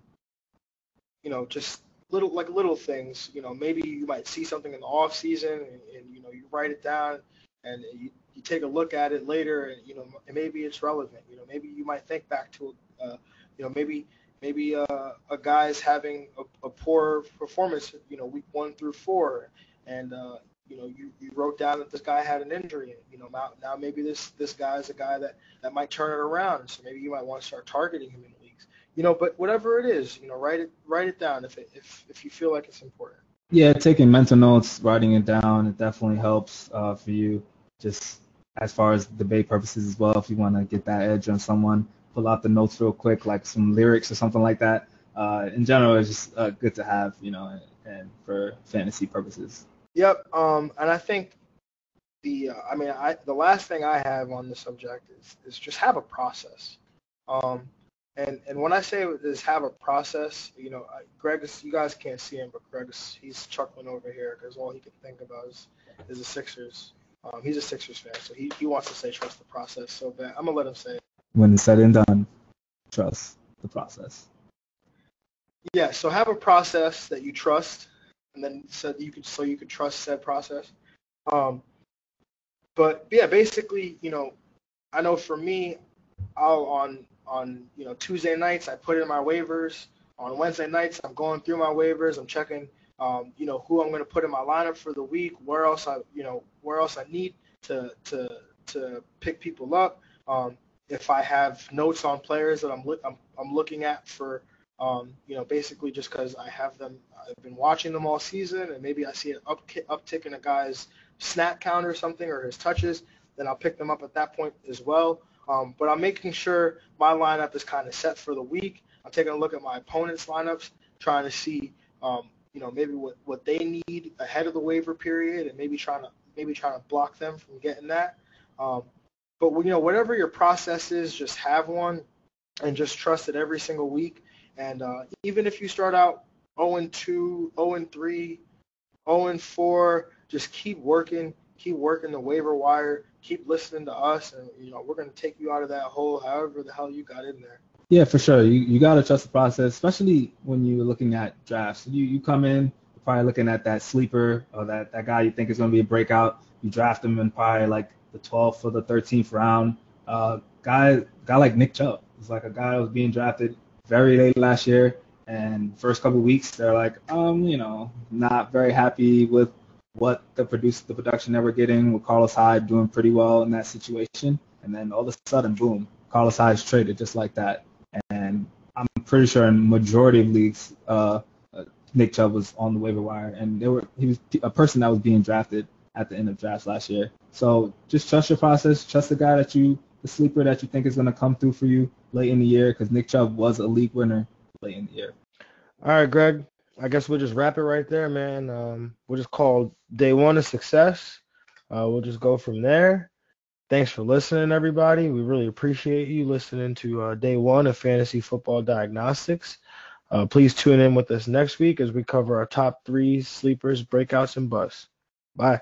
you know, just little like little things. You know, maybe you might see something in the off season, and, and you know you write it down, and you, you take a look at it later, and you know and maybe it's relevant. You know, maybe you might think back to, uh, you know, maybe maybe uh, a guy's having a, a poor performance. You know, week one through four, and uh, you know, you, you wrote down that this guy had an injury. You know, now, now maybe this this guy is a guy that, that might turn it around. So maybe you might want to start targeting him in you know, but whatever it is, you know, write it write it down if it, if if you feel like it's important. Yeah, taking mental notes, writing it down, it definitely helps uh, for you. Just as far as debate purposes as well, if you want to get that edge on someone, pull out the notes real quick, like some lyrics or something like that. Uh, in general, it's just uh, good to have, you know, and, and for fantasy purposes. Yep. Um, and I think the, uh, I mean, I the last thing I have on the subject is is just have a process. Um, and and when I say is have a process, you know, Greg is, you guys can't see him, but Greg is, he's chuckling over here because all he can think about is, is the Sixers. Um, he's a Sixers fan, so he, he wants to say trust the process so bad. I'm gonna let him say it. When it's said and done, trust the process. Yeah, so have a process that you trust, and then so you can so you can trust said process. Um, but yeah, basically, you know, I know for me, I'll on on you know Tuesday nights I put in my waivers. On Wednesday nights I'm going through my waivers. I'm checking um, you know who I'm going to put in my lineup for the week. Where else I you know where else I need to to to pick people up. Um, if I have notes on players that I'm I'm, I'm looking at for um, you know basically just because I have them I've been watching them all season and maybe I see an up, uptick in a guy's snap count or something or his touches, then I'll pick them up at that point as well. Um, but I'm making sure my lineup is kind of set for the week. I'm taking a look at my opponent's lineups, trying to see, um, you know, maybe what, what they need ahead of the waiver period, and maybe trying to maybe trying to block them from getting that. Um, but you know, whatever your process is, just have one, and just trust it every single week. And uh, even if you start out 0 2, 0 3, 0 4, just keep working, keep working the waiver wire keep listening to us, and you know we're going to take you out of that hole, however the hell you got in there. Yeah, for sure. You you got to trust the process, especially when you're looking at drafts. You you come in, probably looking at that sleeper or that, that guy you think is going to be a breakout. You draft him in probably like the 12th or the 13th round. Uh, guy, guy like Nick Chubb is like a guy that was being drafted very late last year. And first couple weeks, they're like, um, you know, not very happy with what the produce the production that we're getting with Carlos Hyde doing pretty well in that situation. And then all of a sudden, boom, Carlos Hyde's traded just like that. And I'm pretty sure in majority of leagues, uh, Nick Chubb was on the waiver wire, and there were he was a person that was being drafted at the end of drafts last year. So just trust your process, trust the guy that you, the sleeper that you think is going to come through for you late in the year, because Nick Chubb was a league winner late in the year. All right, Greg. I guess we'll just wrap it right there, man. Um, we'll just call day one a success. Uh, we'll just go from there. Thanks for listening, everybody. We really appreciate you listening to uh, day one of Fantasy Football Diagnostics. Uh, please tune in with us next week as we cover our top three sleepers, breakouts, and busts. Bye.